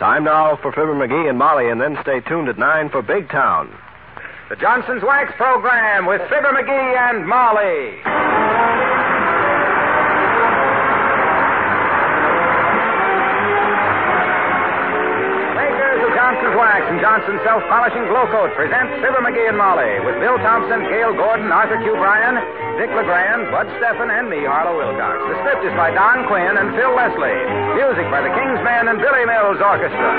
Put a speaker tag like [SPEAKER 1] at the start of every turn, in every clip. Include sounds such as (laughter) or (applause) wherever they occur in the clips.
[SPEAKER 1] Time now for Fibber McGee and Molly, and then stay tuned at 9 for Big Town.
[SPEAKER 2] The Johnson's Wax Program with Fibber McGee and Molly. Johnson's Self Polishing Glow Coat present Fibber McGee and Molly with Bill Thompson, Gale Gordon, Arthur Q. Bryan, Dick LeGrand, Bud Steffen, and me, Harlow Wilcox. The script is by Don Quinn and Phil Leslie. Music by the King's Men and Billy Mills Orchestra.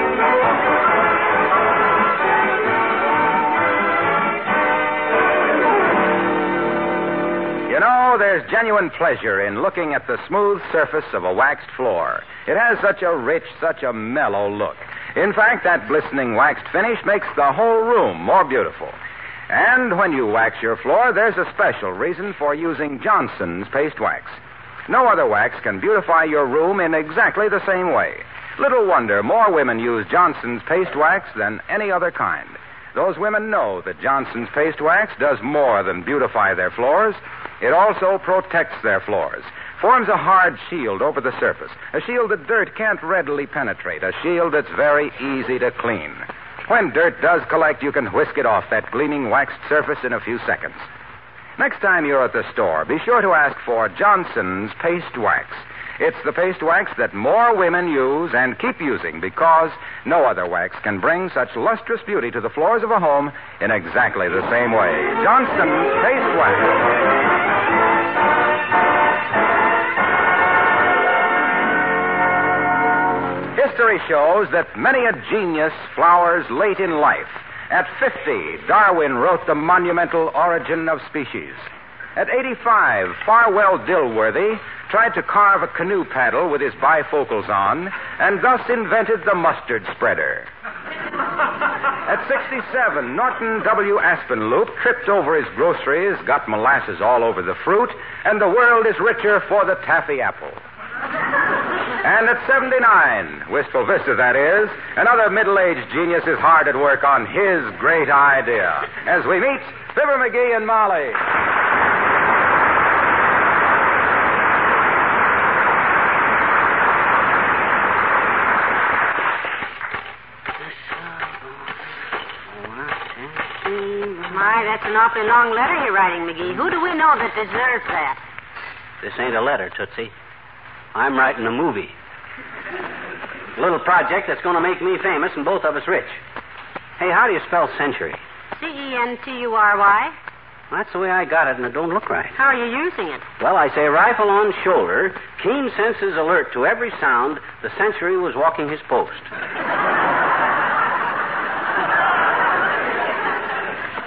[SPEAKER 2] You know, there's genuine pleasure in looking at the smooth surface of a waxed floor. It has such a rich, such a mellow look. In fact, that glistening waxed finish makes the whole room more beautiful. And when you wax your floor, there's a special reason for using Johnson's paste wax. No other wax can beautify your room in exactly the same way. Little wonder more women use Johnson's paste wax than any other kind. Those women know that Johnson's paste wax does more than beautify their floors. It also protects their floors, forms a hard shield over the surface, a shield that dirt can't readily penetrate, a shield that's very easy to clean. When dirt does collect, you can whisk it off that gleaming waxed surface in a few seconds. Next time you're at the store, be sure to ask for Johnson's Paste Wax. It's the paste wax that more women use and keep using because no other wax can bring such lustrous beauty to the floors of a home in exactly the same way. Johnson's Paste Wax. History shows that many a genius flowers late in life. At 50, Darwin wrote The Monumental Origin of Species. At 85, Farwell Dilworthy tried to carve a canoe paddle with his bifocals on and thus invented the mustard spreader. At 67, Norton W. Aspenloop tripped over his groceries, got molasses all over the fruit, and the world is richer for the taffy apple. And at 79, Wistful Vista that is, another middle aged genius is hard at work on his great idea. As we meet Fibber McGee and Molly.
[SPEAKER 3] My, that's an awfully long letter you're writing, McGee. Who do we know that deserves that?
[SPEAKER 4] This ain't a letter, Tootsie. I'm writing a movie. A little project that's going to make me famous and both of us rich. Hey, how do you spell century?
[SPEAKER 3] C E N T U R Y.
[SPEAKER 4] That's the way I got it, and it don't look right.
[SPEAKER 3] How are you using it?
[SPEAKER 4] Well, I say rifle on shoulder, keen senses alert to every sound. The century was walking his post.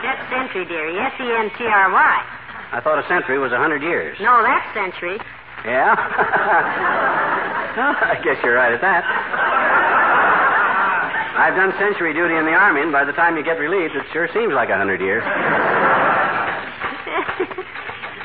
[SPEAKER 3] That's century, dearie. S E N T R Y.
[SPEAKER 4] I thought a century was a hundred years.
[SPEAKER 3] No, that's century.
[SPEAKER 4] Yeah? (laughs) I guess you're right at that. I've done century duty in the Army, and by the time you get relieved, it sure seems like a hundred years. (laughs)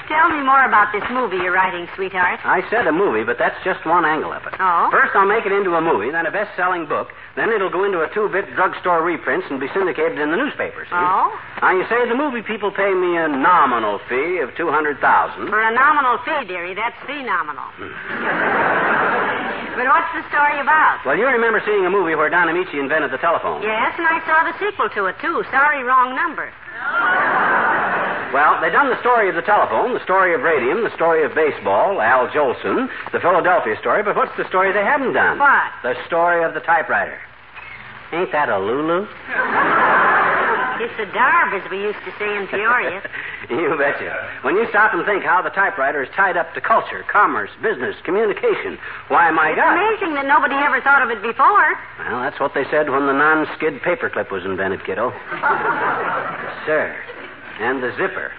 [SPEAKER 3] Tell me more about this movie you're writing, sweetheart.
[SPEAKER 4] I said a movie, but that's just one angle of it.
[SPEAKER 3] Oh?
[SPEAKER 4] First, I'll make it into a movie, then a best-selling book, then it'll go into a two-bit drugstore reprints and be syndicated in the newspapers. see?
[SPEAKER 3] Oh?
[SPEAKER 4] Now, you say the movie people pay me a nominal fee of two hundred thousand.
[SPEAKER 3] For a nominal fee, dearie, that's phenomenal. Hmm. (laughs) but what's the story about?
[SPEAKER 4] Well, you remember seeing a movie where Don Ameche invented the telephone.
[SPEAKER 3] Yes, and I saw the sequel to it, too. Sorry, wrong number.
[SPEAKER 4] Well, they've done the story of the telephone, the story of radium, the story of baseball, Al Jolson, the Philadelphia story, but what's the story they haven't done?
[SPEAKER 3] What?
[SPEAKER 4] The story of the typewriter. Ain't that a Lulu? (laughs)
[SPEAKER 3] It's a darb, as we used to say in Peoria. (laughs)
[SPEAKER 4] you betcha. When you stop and think how the typewriter is tied up to culture, commerce, business, communication, why, my
[SPEAKER 3] It's
[SPEAKER 4] God.
[SPEAKER 3] amazing that nobody ever thought of it before.
[SPEAKER 4] Well, that's what they said when the non-skid paperclip was invented, kiddo. (laughs) Sir. And the zipper.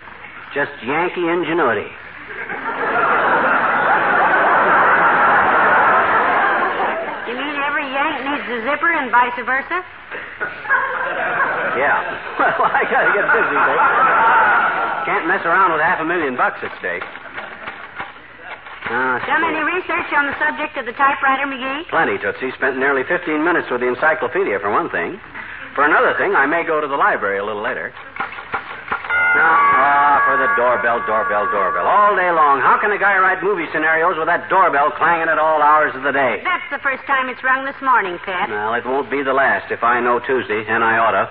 [SPEAKER 4] Just Yankee ingenuity.
[SPEAKER 3] You mean every Yank needs a zipper and vice versa?
[SPEAKER 4] Yeah. (laughs) Well, I gotta get busy, Dick. Can't mess around with half a million bucks at stake. Ah,
[SPEAKER 3] Done any research on the subject of the typewriter, McGee?
[SPEAKER 4] Plenty, Tootsie. Spent nearly 15 minutes with the encyclopedia, for one thing. For another thing, I may go to the library a little later. Now, ah, for the doorbell, doorbell, doorbell. All day long. How can a guy write movie scenarios with that doorbell clanging at all hours of the day?
[SPEAKER 3] That's the first time it's rung this morning, Pat.
[SPEAKER 4] Well, it won't be the last if I know Tuesday, and I oughta.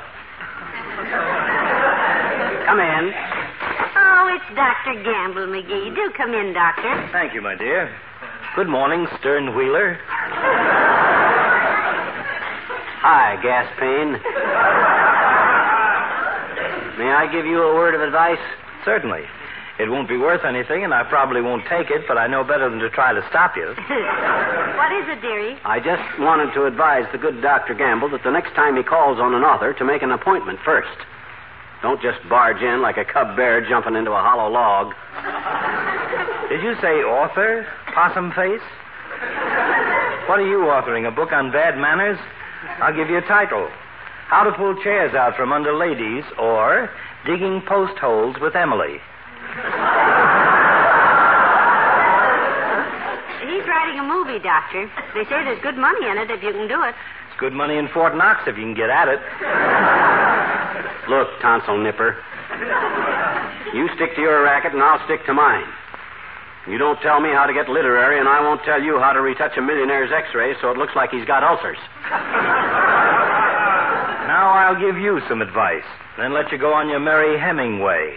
[SPEAKER 4] Come in.
[SPEAKER 3] Oh, it's Dr. Gamble, McGee. Do come in, Doctor.
[SPEAKER 1] Thank you, my dear. Good morning, Stern Wheeler.
[SPEAKER 4] Hi, Gas Payne. May I give you a word of advice?
[SPEAKER 1] Certainly. It won't be worth anything, and I probably won't take it, but I know better than to try to stop you. (laughs)
[SPEAKER 3] what is it, dearie?
[SPEAKER 4] I just wanted to advise the good Dr. Gamble that the next time he calls on an author to make an appointment first. Don't just barge in like a cub bear jumping into a hollow log. (laughs)
[SPEAKER 1] Did you say author? Possum face? (laughs) What are you authoring? A book on bad manners? I'll give you a title How to Pull Chairs Out from Under Ladies, or Digging Post Holes with Emily.
[SPEAKER 3] He's writing a movie, Doctor. They say there's good money in it if you can do it.
[SPEAKER 1] It's good money in Fort Knox if you can get at it. (laughs)
[SPEAKER 4] Look, tonsil nipper. You stick to your racket, and I'll stick to mine. You don't tell me how to get literary, and I won't tell you how to retouch a millionaire's x-ray so it looks like he's got ulcers.
[SPEAKER 1] Now I'll give you some advice, then let you go on your merry Hemingway.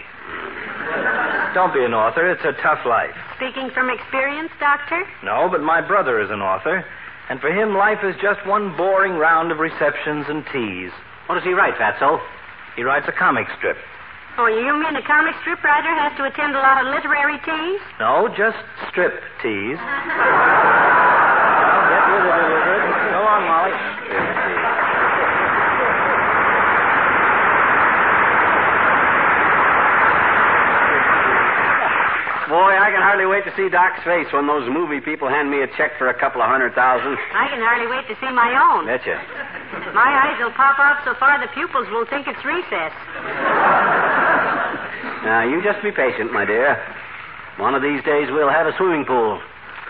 [SPEAKER 1] Don't be an author. It's a tough life.
[SPEAKER 3] Speaking from experience, Doctor?
[SPEAKER 1] No, but my brother is an author, and for him, life is just one boring round of receptions and teas.
[SPEAKER 4] What does he write, Fatso?
[SPEAKER 1] He writes a comic strip.
[SPEAKER 3] Oh, you mean a comic strip writer has to attend a lot of literary teas?
[SPEAKER 1] No, just strip teas. (laughs) Well, get with it, Elizabeth. Go on, Molly.
[SPEAKER 4] Boy, I can hardly wait to see Doc's face when those movie people hand me a check for a couple of hundred thousand.
[SPEAKER 3] I can hardly wait to see my own.
[SPEAKER 4] Betcha.
[SPEAKER 3] My eyes will pop out so far the pupils will think it's recess.
[SPEAKER 4] Now, you just be patient, my dear. One of these days we'll have a swimming pool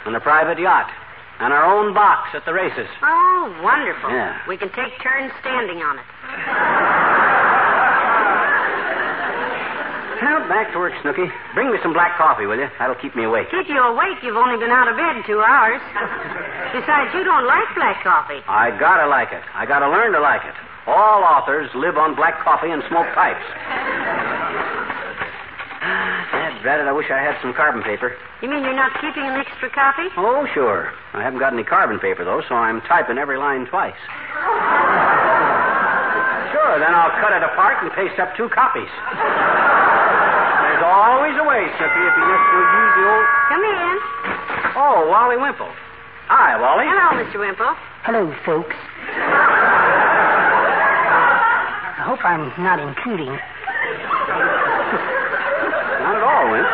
[SPEAKER 4] and a private yacht and our own box at the races.
[SPEAKER 3] Oh, wonderful.
[SPEAKER 4] Yeah.
[SPEAKER 3] We can take turns standing on it.
[SPEAKER 4] Well, back to work, Snooky. Bring me some black coffee, will you? That'll keep me awake.
[SPEAKER 3] Keep you awake. You've only been out of bed two hours. (laughs) Besides, you don't like black coffee.
[SPEAKER 4] I gotta like it. I gotta learn to like it. All authors live on black coffee and smoke pipes. (laughs) Dad, it, I wish I had some carbon paper.
[SPEAKER 3] You mean you're not keeping an extra copy?
[SPEAKER 4] Oh, sure. I haven't got any carbon paper, though, so I'm typing every line twice. (laughs) Sure, then I'll cut it apart and paste up two copies. There's always a way, Snooky, if you just will use the old.
[SPEAKER 3] Come in.
[SPEAKER 4] Oh, Wally Wimple. Hi, Wally.
[SPEAKER 3] Hello, Mr. Wimple.
[SPEAKER 5] Hello, folks. I hope I'm not intruding.
[SPEAKER 4] Not at all, Wimp.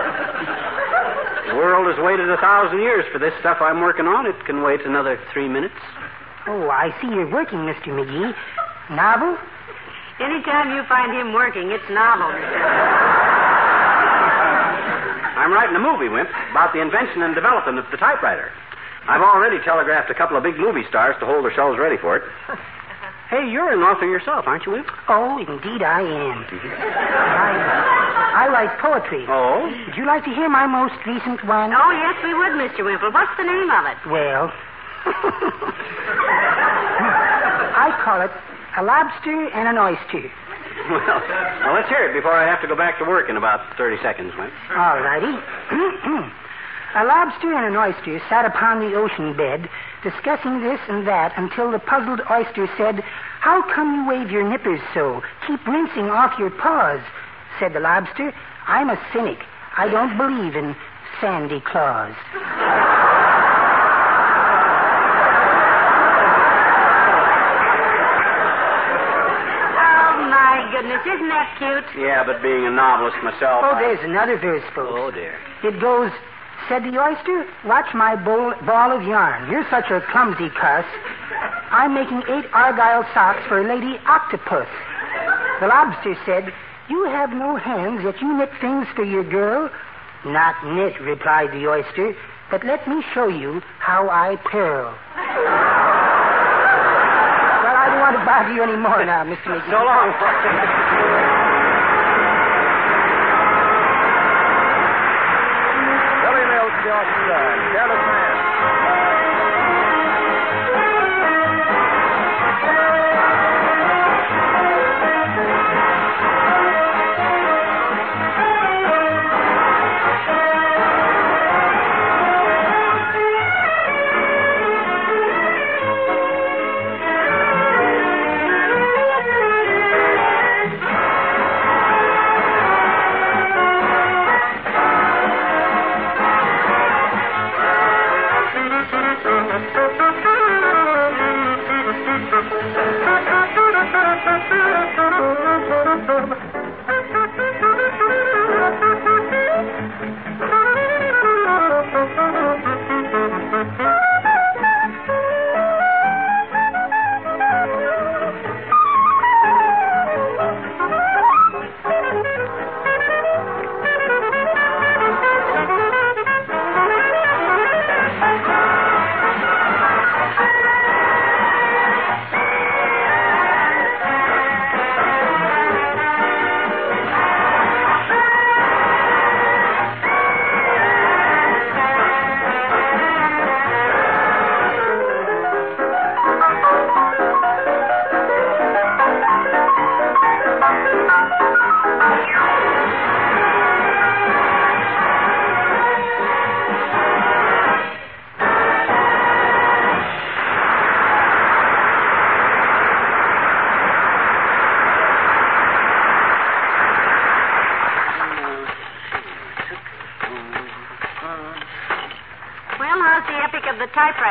[SPEAKER 4] The world has waited a thousand years for this stuff I'm working on. It can wait another three minutes.
[SPEAKER 5] Oh, I see you're working, Mr. McGee. Novel?
[SPEAKER 3] Anytime you find him working, it's novel.
[SPEAKER 4] I'm writing a movie, Wimp, about the invention and development of the typewriter. I've already telegraphed a couple of big movie stars to hold themselves ready for it. (laughs) Hey, you're an author yourself, aren't you, Wimp?
[SPEAKER 5] Oh, indeed I am. (laughs) I, I write poetry.
[SPEAKER 4] Oh?
[SPEAKER 5] Would you like to hear my most recent one?
[SPEAKER 3] Oh, yes, we would, Mr. Wimple. What's the name of it?
[SPEAKER 5] Well, (laughs) I call it A Lobster and an Oyster.
[SPEAKER 4] Well, well, let's hear it before I have to go back to work in about 30 seconds, Wimp.
[SPEAKER 5] All righty. (clears throat) a lobster and an oyster sat upon the ocean bed, discussing this and that until the puzzled oyster said, How come you wave your nippers so? Keep rinsing off your paws. Said the lobster, I'm a cynic. I don't believe in Sandy Claus.
[SPEAKER 3] My. Isn't that cute?
[SPEAKER 4] Yeah, but being a novelist myself.
[SPEAKER 5] Oh,
[SPEAKER 4] I-
[SPEAKER 5] there's another verse, folks.
[SPEAKER 4] Oh, dear.
[SPEAKER 5] It goes, Said the oyster, watch my bowl, ball of yarn. You're such a clumsy cuss. I'm making eight argyle socks for a lady octopus. The lobster said, you have no hands, yet you knit things for your girl. Not knit, replied the oyster, but let me show you how I purl. Want to bother you any more now, Mr. McGee.
[SPEAKER 1] So long.
[SPEAKER 2] Billy Mills, George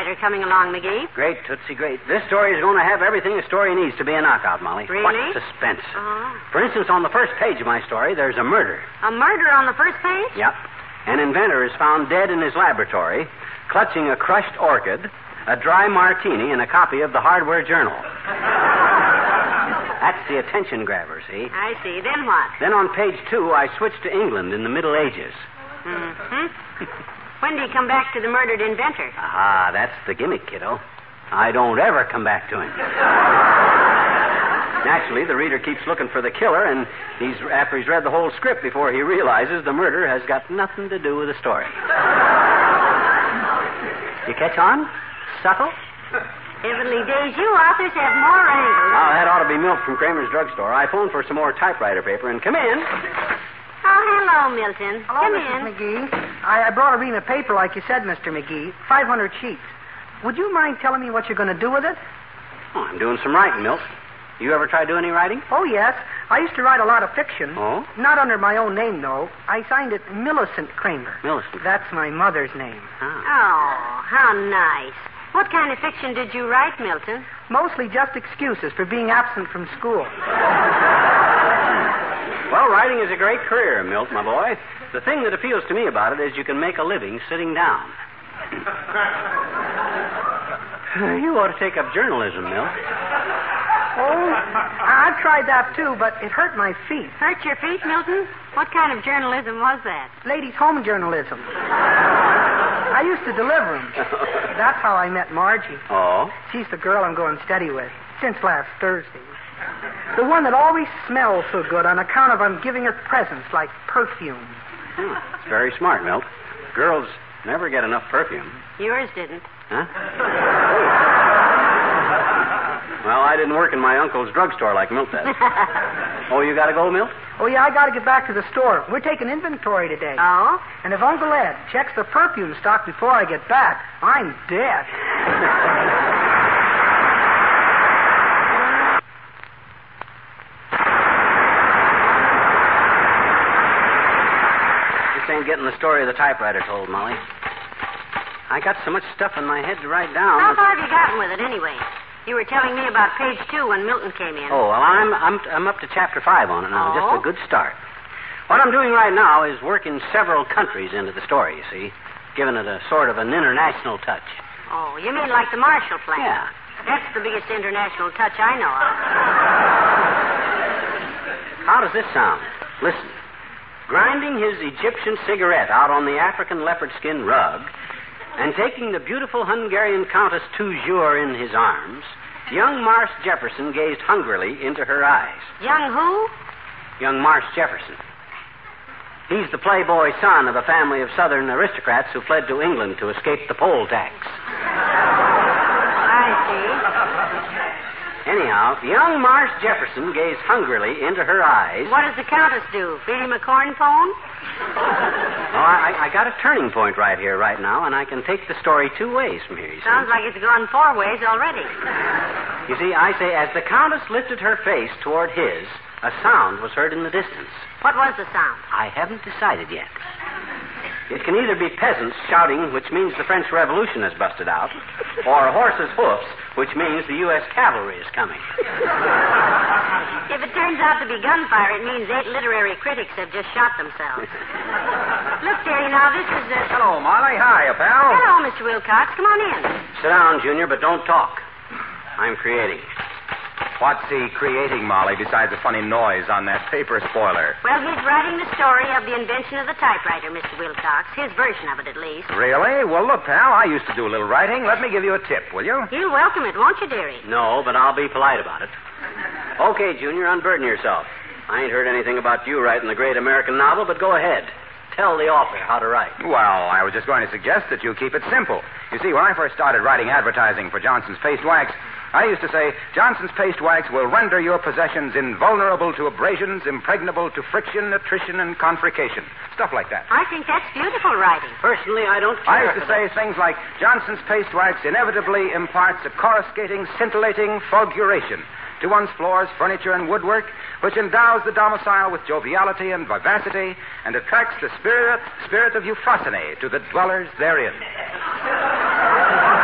[SPEAKER 3] typewriter coming along, McGee?
[SPEAKER 4] Great, Tootsie, great. This story is going to have everything a story needs to be a knockout, Molly.
[SPEAKER 3] Really?
[SPEAKER 4] What suspense.
[SPEAKER 3] Oh.
[SPEAKER 4] For instance, on the first page of my story, there's a murder.
[SPEAKER 3] A murder on the first page?
[SPEAKER 4] Yep. An inventor is found dead in his laboratory, clutching a crushed orchid, a dry martini, and a copy of the Hardware Journal. That's the attention grabber, see?
[SPEAKER 3] I see. Then what?
[SPEAKER 4] Then on page two, I switched to England in the Middle Ages.
[SPEAKER 3] Mm-hmm. (laughs) when do you come back to the murdered inventor?
[SPEAKER 4] Aha, that's the gimmick, kiddo. I don't ever come back to him. Naturally, the reader keeps looking for the killer, and he's after he's read the whole script before he realizes the murder has got nothing to do with the story. You catch on? Subtle?
[SPEAKER 3] Heavenly days, you authors have more angles.
[SPEAKER 4] Oh, that ought to be milk from Kramer's drugstore. I phoned for some more typewriter paper, and come in.
[SPEAKER 3] Oh, hello, Milton.
[SPEAKER 5] Hello,
[SPEAKER 3] Come
[SPEAKER 5] Mrs.
[SPEAKER 3] in.
[SPEAKER 5] McGee. I, I brought a ream of paper, like you said, Mr. McGee. 500 sheets. Would you mind telling me what you're going to do with it?
[SPEAKER 4] Oh, I'm doing some writing, Milt. You ever try doing any writing?
[SPEAKER 5] Oh, yes. I used to write a lot of fiction.
[SPEAKER 4] Oh?
[SPEAKER 5] Not under my own name, though. I signed it Millicent Kramer.
[SPEAKER 4] Millicent.
[SPEAKER 5] That's my mother's name.
[SPEAKER 4] Ah.
[SPEAKER 3] Oh, how nice. What kind of fiction did you write, Milton?
[SPEAKER 5] Mostly just excuses for being absent from school. (laughs)
[SPEAKER 4] Well, writing is a great career, Milt, my boy. The thing that appeals to me about it is you can make a living sitting down. (laughs) you ought to take up journalism, Milt.
[SPEAKER 5] Oh, I- I've tried that too, but it hurt my feet.
[SPEAKER 3] Hurt your feet, Milton? What kind of journalism was that?
[SPEAKER 5] Ladies' home journalism. I used to deliver 'em. (laughs) That's how I met Margie.
[SPEAKER 4] Oh?
[SPEAKER 5] She's the girl I'm going steady with since last Thursday. The one that always smells so good on account of I'm giving her presents like perfume.
[SPEAKER 4] Hmm. It's very smart, Milt. Girls never get enough perfume.
[SPEAKER 3] Yours didn't.
[SPEAKER 4] Huh? well, I didn't work in my uncle's drugstore like Milt does. (laughs) oh, you got to go, Milt?
[SPEAKER 5] Oh, yeah, I got to get back to the store. We're taking inventory today.
[SPEAKER 3] Oh?
[SPEAKER 5] And if Uncle Ed checks the perfume stock before I get back, I'm dead. (laughs)
[SPEAKER 4] getting the story of the typewriter told, Molly. I got so much stuff in my head to write down.
[SPEAKER 3] How far have you gotten with it, anyway? You were telling me about page two when Milton came in.
[SPEAKER 4] Oh, well, I'm, I'm, I'm up to chapter five on it now.
[SPEAKER 3] Oh?
[SPEAKER 4] Just a oh. good start. What I'm doing right now is working several countries into the story, you see. giving it a sort of an international touch.
[SPEAKER 3] Oh, you mean like the Marshall Plan?
[SPEAKER 4] Yeah.
[SPEAKER 3] That's the biggest international touch I know of.
[SPEAKER 4] How does this sound? Listen. Grinding his Egyptian cigarette out on the African leopard skin rug and taking the beautiful Hungarian Countess Toujours in his arms, young Marsh Jefferson gazed hungrily into her eyes.
[SPEAKER 3] Young who?
[SPEAKER 4] Young Marsh Jefferson. He's the playboy son of a family of Southern aristocrats who fled to England to escape the poll tax.
[SPEAKER 3] I see.
[SPEAKER 4] Anyhow, young Marsh Jefferson gazed hungrily into her eyes.
[SPEAKER 3] What does the Countess do? Feed him a corn pone? (laughs)
[SPEAKER 4] Oh, I, I got a turning point right here, right now, and I can take the story two ways from here, you see.
[SPEAKER 3] Sounds like it's gone four ways already.
[SPEAKER 4] You see, I say, as the Countess lifted her face toward his, a sound was heard in the distance.
[SPEAKER 3] What was the sound?
[SPEAKER 4] I haven't decided yet. It can either be peasants shouting, which means the French Revolution has busted out, or horses' hoofs, which means the U.S. cavalry is coming.
[SPEAKER 3] If it turns out to be gunfire, it means eight literary critics have just shot themselves. Look, dearie, now this is uh
[SPEAKER 2] Hello, Molly. Hi, pal.
[SPEAKER 3] Hello, Mr. Wilcox. Come on in.
[SPEAKER 4] Sit down, Junior, but don't talk. I'm creating.
[SPEAKER 2] What's he creating, Molly, besides a funny noise on that paper spoiler?
[SPEAKER 3] Well, he's writing the story of the invention of the typewriter, Mr. Wilcox. His version of it, at least.
[SPEAKER 2] Really? Well, look, pal, I used to do a little writing. Let me give you a tip, will you?
[SPEAKER 3] He'll welcome it, won't you, dearie?
[SPEAKER 4] No, but I'll be polite about it. Okay, Junior, unburden yourself. I ain't heard anything about you writing the great American novel, but go ahead. Tell the author how to write.
[SPEAKER 2] Well, I was just going to suggest that you keep it simple. You see, when I first started writing advertising for Johnson's Paste Wax, I used to say, Johnson's Paste Wax will render your possessions invulnerable to abrasions, impregnable to friction, attrition, and confrication. Stuff like that.
[SPEAKER 3] I think that's beautiful writing.
[SPEAKER 4] Personally, I don't
[SPEAKER 2] I used to say things like, Johnson's Paste Wax inevitably imparts a coruscating, scintillating fulguration to one's floors, furniture, and woodwork, which endows the domicile with joviality and vivacity and attracts the spirit, spirit of euphrosyne to the dwellers therein. (laughs)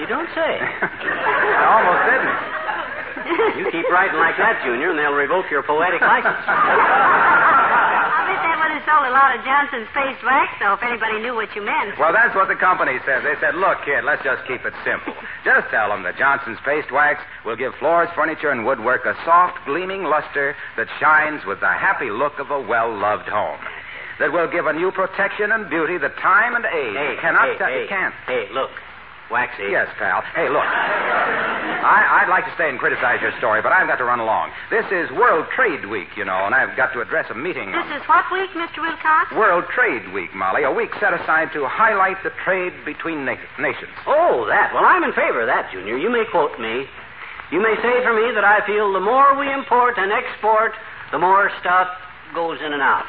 [SPEAKER 4] You don't say. (laughs)
[SPEAKER 2] I almost didn't.
[SPEAKER 4] You keep writing like that, Junior, and they'll revoke your poetic license.
[SPEAKER 3] I bet that would have sold a lot of Johnson's paste wax, though, if anybody knew what you meant.
[SPEAKER 2] Well, that's what the company says. They said, look, kid, let's just keep it simple. Just tell them that Johnson's Paste Wax will give floors, furniture, and woodwork a soft, gleaming luster that shines with the happy look of a well-loved home. That will give a new protection and beauty that time and age
[SPEAKER 4] Hey,
[SPEAKER 2] cannot...
[SPEAKER 4] hey,
[SPEAKER 2] ta-
[SPEAKER 4] hey,
[SPEAKER 2] It can't.
[SPEAKER 4] Hey, look. Waxy.
[SPEAKER 2] Yes, pal. Hey, look. I, I'd like to stay and criticize your story, but I've got to run along. This is World Trade Week, you know, and I've got to address a meeting.
[SPEAKER 3] This is what week, Mr. Wilcox?
[SPEAKER 2] World Trade Week, Molly. A week set aside to highlight the trade between na- nations.
[SPEAKER 4] Oh, that. Well, I'm in favor of that, Junior. You may quote me. You may say for me that I feel the more we import and export, the more stuff goes in and out.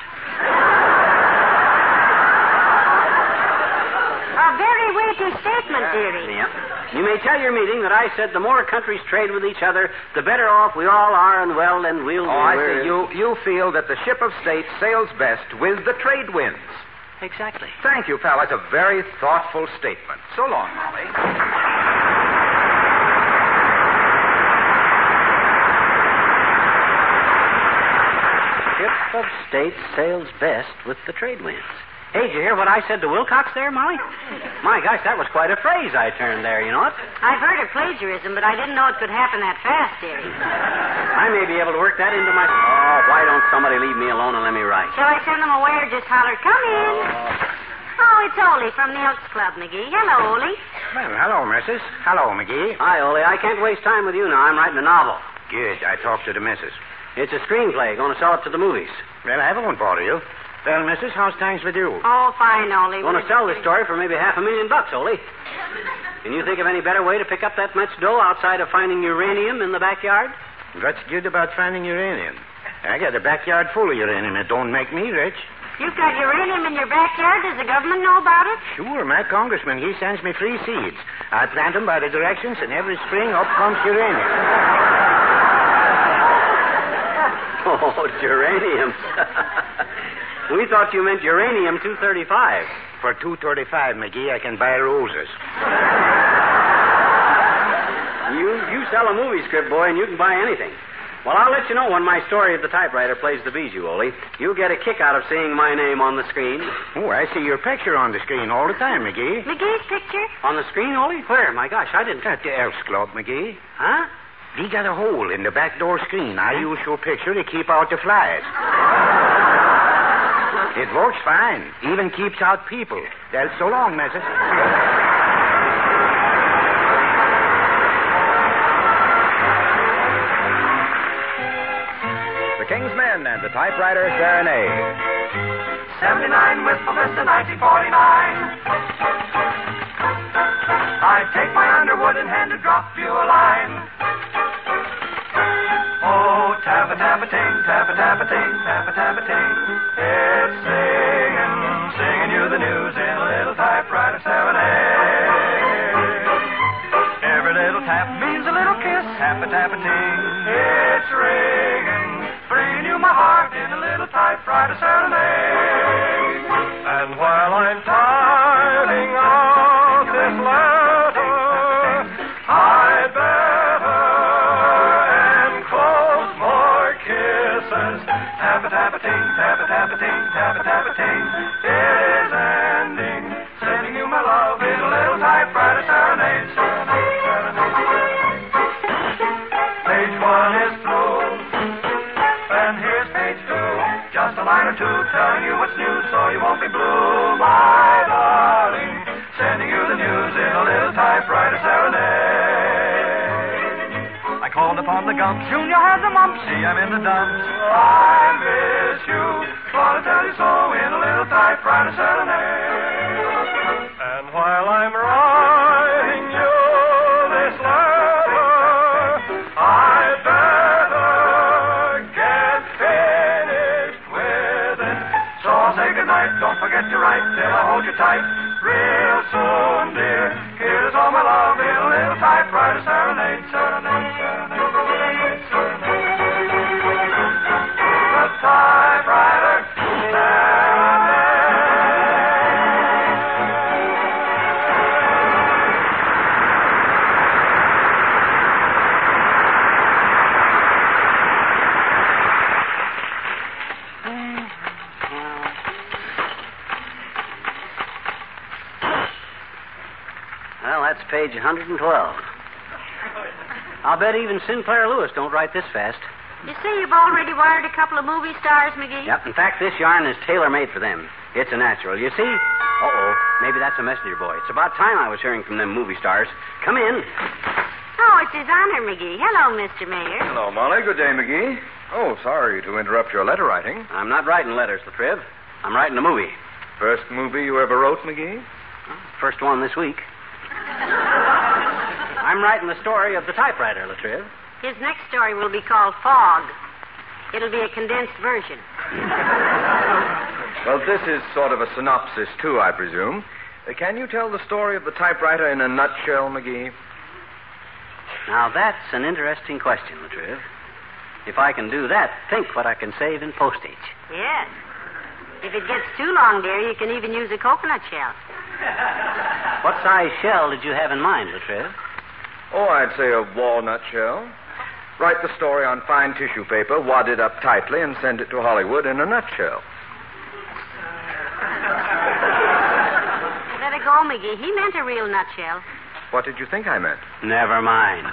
[SPEAKER 3] Very weighty statement, dearie.
[SPEAKER 4] Yeah. You may tell your meeting that I said the more countries trade with each other, the better off we all are, and well, and we'll.
[SPEAKER 2] Oh, be. Oh, I
[SPEAKER 4] we're-
[SPEAKER 2] see. You, you feel that the ship of state sails best with the trade winds.
[SPEAKER 4] Exactly.
[SPEAKER 2] Thank you, pal. That's a very thoughtful statement. So long, Molly.
[SPEAKER 4] Ship of state sails best with the trade winds. Hey, did you hear what I said to Wilcox there, Molly? My gosh, that was quite a phrase I turned there, you know it?
[SPEAKER 3] I've heard of plagiarism, but I didn't know it could happen that fast, dearie.
[SPEAKER 4] I may be able to work that into my. Oh, why don't somebody leave me alone and let me write?
[SPEAKER 3] Shall I send them away or just holler, come in? Oh. oh, it's Ole from the Elks Club, McGee. Hello, Ole.
[SPEAKER 6] Well, hello, missus. Hello, McGee.
[SPEAKER 4] Hi, Ole. I can't waste time with you now. I'm writing a novel.
[SPEAKER 6] Good. I talked to the missus.
[SPEAKER 4] It's a screenplay. Going to sell it to the movies.
[SPEAKER 6] Well, I won't bother you. Well, missus, how's things with you?
[SPEAKER 3] Oh, fine, Ole.
[SPEAKER 4] Going to sell this story for maybe half a million bucks, Ole. (laughs) Can you think of any better way to pick up that much dough outside of finding uranium in the backyard?
[SPEAKER 6] What's good about finding uranium? I got a backyard full of uranium. It don't make me rich.
[SPEAKER 3] You've got uranium in your backyard. Does the government know about it?
[SPEAKER 6] Sure, my congressman, he sends me free seeds. I plant them by the directions, and every spring up comes uranium. (laughs)
[SPEAKER 4] Oh, geraniums. (laughs) we thought you meant uranium 235.
[SPEAKER 6] For two thirty-five, McGee, I can buy roses.
[SPEAKER 4] You you sell a movie script, boy, and you can buy anything. Well, I'll let you know when my story of the typewriter plays the bijou, Ole. You'll get a kick out of seeing my name on the screen.
[SPEAKER 6] Oh, I see your picture on the screen all the time, McGee.
[SPEAKER 3] McGee's picture?
[SPEAKER 4] On the screen, Ole? Where? My gosh, I didn't.
[SPEAKER 6] At the Elks Club, McGee.
[SPEAKER 4] Huh?
[SPEAKER 6] We got a hole in the back door screen. I use your picture to keep out the flies. It works fine. Even keeps out people. Well, so long, Mrs.
[SPEAKER 2] The King's Men and the Typewriter Serenade.
[SPEAKER 7] 79 Wistful Vista, 1949. I'd take my Underwood in hand to drop you a line. Oh, tabba tabba ting, tabba tabba ting, tabba tabba ting. It's singing, singing you the news in a little typewriter serenade. Every little tap means a little kiss, tabba tabba ting. It's ringing, bringing you my heart in a little typewriter serenade. And while I'm typing Tappa tappa ting, tappa tappa ting, tappa tappa ting. It is ending, sending you my love in a little typewriter serenade, serenade, serenade. Page one is through. And here's page two. Just a line or two telling you what's new so you won't be blue, upon the Gumps. Junior has a mump. See, I'm in the dumps. I miss you. To tell you so in a little typewriter serenade. And while I'm writing you this letter, I'd better get finished with it. So I'll say goodnight. Don't forget to write till I hold you tight. Real soon, dear. Here's all my love in a little typewriter serenade, serenade, serenade,
[SPEAKER 4] 112. I'll bet even Sinclair Lewis don't write this fast.
[SPEAKER 3] You say you've already wired a couple of movie stars, McGee?
[SPEAKER 4] Yep. In fact, this yarn is tailor made for them. It's a natural. You see? Uh oh. Maybe that's a messenger boy. It's about time I was hearing from them movie stars. Come in.
[SPEAKER 3] Oh, it's his honor, McGee. Hello, Mr. Mayor.
[SPEAKER 8] Hello, Molly. Good day, McGee. Oh, sorry to interrupt your letter writing.
[SPEAKER 4] I'm not writing letters, Latriv. I'm writing a movie.
[SPEAKER 8] First movie you ever wrote, McGee?
[SPEAKER 4] First one this week. I'm writing the story of the typewriter, Latriv.
[SPEAKER 3] His next story will be called Fog. It'll be a condensed version.
[SPEAKER 8] Well, this is sort of a synopsis, too, I presume. Uh, can you tell the story of the typewriter in a nutshell, McGee?
[SPEAKER 4] Now, that's an interesting question, Latriv. If I can do that, think what I can save in postage.
[SPEAKER 3] Yes. If it gets too long, dear, you can even use a coconut shell. (laughs)
[SPEAKER 4] What size shell did you have in mind, Latriv?
[SPEAKER 8] Oh, I'd say a walnut shell. Write the story on fine tissue paper, wad it up tightly, and send it to Hollywood in a nutshell.
[SPEAKER 3] Let it go, McGee. He meant a real nutshell.
[SPEAKER 8] What did you think I meant?
[SPEAKER 4] Never mind.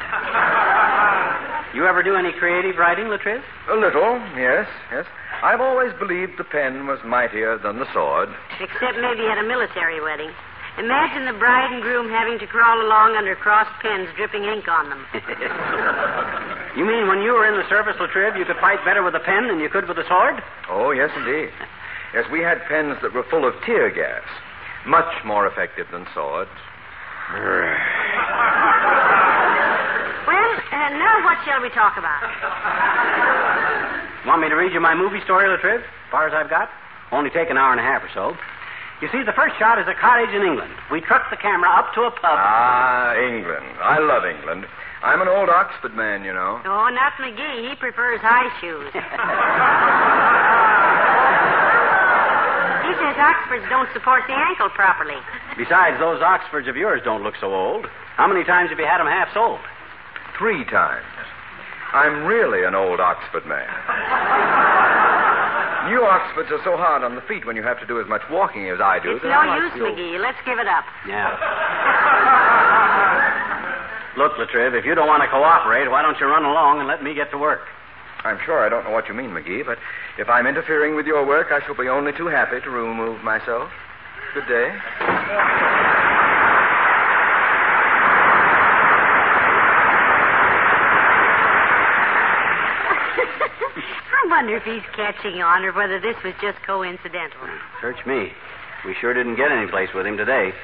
[SPEAKER 4] You ever do any creative writing, Latriv?
[SPEAKER 8] A little, yes, yes. I've always believed the pen was mightier than the sword.
[SPEAKER 3] Except maybe at a military wedding. Imagine the bride and groom having to crawl along under crossed pens dripping ink on them. (laughs)
[SPEAKER 4] you mean when you were in the service, Latriv, you could fight better with a pen than you could with a sword?
[SPEAKER 8] Oh, yes, indeed. Yes, we had pens that were full of tear gas. Much more effective than swords. (laughs)
[SPEAKER 3] Well, uh, now what shall we talk about?
[SPEAKER 4] Want me to read you my movie story, Latriv? As far as I've got? Only take an hour and a half or so. You see, the first shot is a cottage in England. We trucked the camera up to a pub.
[SPEAKER 8] Ah, England. I love England. I'm an old Oxford man, you know.
[SPEAKER 3] Oh, not McGee. He prefers high shoes. (laughs) he says Oxfords don't support the ankle properly.
[SPEAKER 4] Besides, those Oxfords of yours don't look so old. How many times have you had them half sold?
[SPEAKER 8] Three times. I'm really an old Oxford man. (laughs) New Oxfords are so hard on the feet when you have to do as much walking as I do.
[SPEAKER 3] It's no
[SPEAKER 8] I like
[SPEAKER 3] use,
[SPEAKER 8] the
[SPEAKER 3] McGee. Let's give it up.
[SPEAKER 4] Yeah. (laughs) Look, Latriv, if you don't want to cooperate, why don't you run along and let me get to work?
[SPEAKER 8] I'm sure I don't know what you mean, McGee, but if I'm interfering with your work, I shall be only too happy to remove myself. Good day.
[SPEAKER 3] Wonder if he's catching on or whether this was just coincidental.
[SPEAKER 4] Search me. We sure didn't get any place with him today.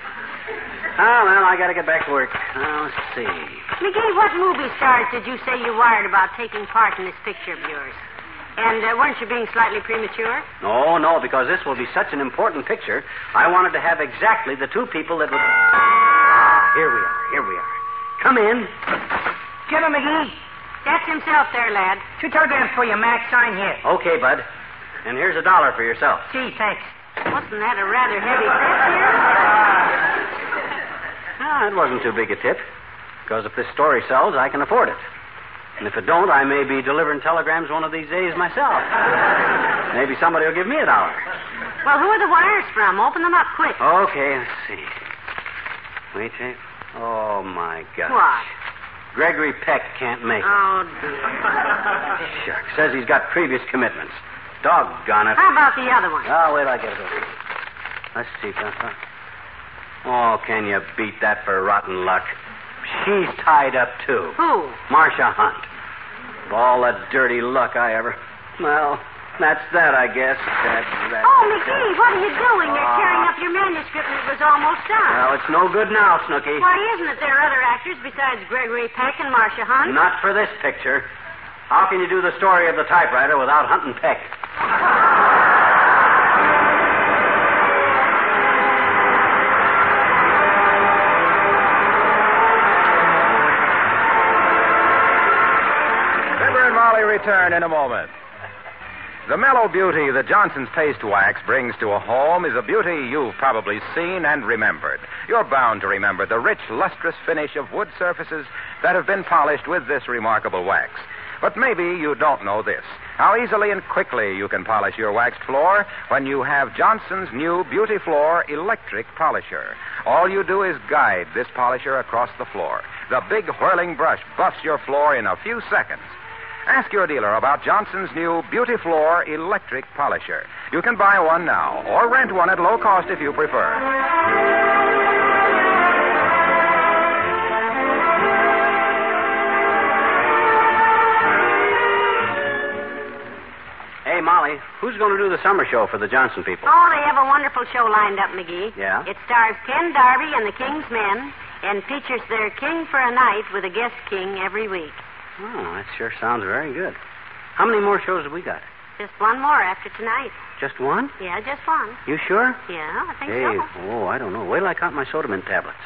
[SPEAKER 4] Oh, well, I got to get back to work. Now, let's see.
[SPEAKER 3] McGee, what movie stars did you say you wired about taking part in this picture of yours? And uh, weren't you being slightly premature?
[SPEAKER 4] No, no, because this will be such an important picture. I wanted to have exactly the two people that would. Ah, here we are. Here we are. Come in.
[SPEAKER 9] Get him, McGee.
[SPEAKER 3] That's himself there, lad.
[SPEAKER 9] Two telegrams for you, Mac. Sign here.
[SPEAKER 4] Okay, bud. And here's a dollar for yourself.
[SPEAKER 9] Gee, thanks.
[SPEAKER 3] Wasn't that a rather heavy tip here? (laughs)
[SPEAKER 4] Ah, it wasn't too big a tip. Because if this story sells, I can afford it. And if it don't, I may be delivering telegrams one of these days myself. (laughs) Maybe somebody will give me a dollar.
[SPEAKER 3] Well, who are the wires from? Open them up quick.
[SPEAKER 4] Okay, let's see. Wait. Oh, my gosh.
[SPEAKER 3] What?
[SPEAKER 4] Gregory Peck can't make it.
[SPEAKER 3] Oh, dear. (laughs)
[SPEAKER 4] Shucks. Says he's got previous commitments. Doggone it.
[SPEAKER 3] How about the other one?
[SPEAKER 4] Oh, wait, I get it over. Let's see, Papa. Oh, can you beat that for rotten luck? She's tied up, too.
[SPEAKER 3] Who?
[SPEAKER 4] Marsha Hunt. Of all the dirty luck I ever. Well, that's that, I guess. That's that.
[SPEAKER 3] Oh, McGee, what are you doing? You're tearing up your manuscript and it was almost done.
[SPEAKER 4] Well, it's no good now, Snooky.
[SPEAKER 3] Why isn't it? There are other actors besides Gregory Peck and Marsha Hunt.
[SPEAKER 4] Not for this picture. How can you do the story of the typewriter without Hunt and Peck?
[SPEAKER 2] Fibber and Molly return in a moment. The mellow beauty that Johnson's Paste Wax brings to a home is a beauty you've probably seen and remembered. You're bound to remember the rich, lustrous finish of wood surfaces that have been polished with this remarkable wax. But maybe you don't know this how easily and quickly you can polish your waxed floor when you have Johnson's new Beauty Floor electric polisher. All you do is guide this polisher across the floor. The big whirling brush buffs your floor in a few seconds. Ask your dealer about Johnson's new Beauty Floor electric polisher. You can buy one now or rent one at low cost if you prefer.
[SPEAKER 4] Hey, Molly, who's going to do the summer show for the Johnson people?
[SPEAKER 3] Oh, they have a wonderful show lined up, McGee.
[SPEAKER 4] Yeah?
[SPEAKER 3] It stars Ken Darby and the King's Men and features their king for a night with a guest king every week.
[SPEAKER 4] Oh, that sure sounds very good. How many more shows have we got?
[SPEAKER 3] Just one more after tonight.
[SPEAKER 4] Just one?
[SPEAKER 3] Yeah, just one.
[SPEAKER 4] You sure?
[SPEAKER 3] Yeah, I think
[SPEAKER 4] Hey,
[SPEAKER 3] so.
[SPEAKER 4] Hey, oh, I don't know. Wait till I count my soda mint tablets.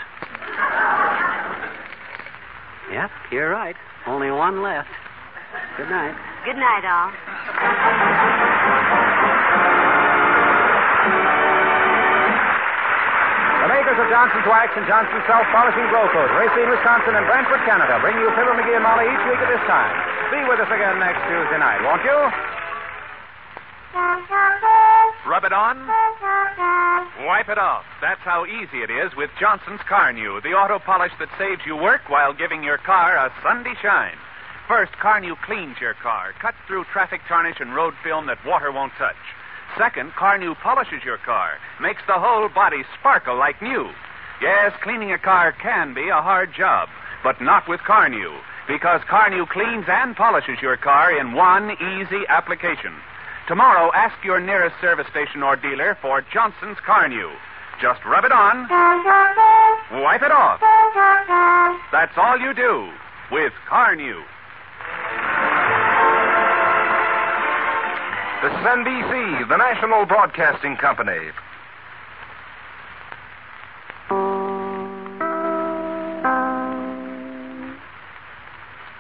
[SPEAKER 4] Yep, you're right. Only one left. Good night.
[SPEAKER 3] Good night, all.
[SPEAKER 2] Makers of Johnson's Wax and Johnson's Self Polishing Glow Coat, Racine, Wisconsin, and Brantford, Canada, bring you Fibber McGee and Molly each week at this time. Be with us again next Tuesday night, won't you?
[SPEAKER 10] Rub it on. Wipe it off. That's how easy it is with Johnson's Carnu, the auto polish that saves you work while giving your car a Sunday shine. First, Carnu cleans your car, cuts through traffic tarnish and road film that water won't touch. Second, Carnu polishes your car, makes the whole body sparkle like new. Yes, cleaning a car can be a hard job, but not with Carnu, because Carnu cleans and polishes your car in one easy application. Tomorrow, ask your nearest service station or dealer for Johnson's Carnu. Just rub it on, wipe it off. That's all you do with Carnu.
[SPEAKER 8] This is NBC, the National Broadcasting Company.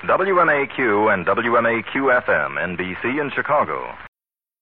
[SPEAKER 8] WMAQ and WMAQ FM, NBC in Chicago.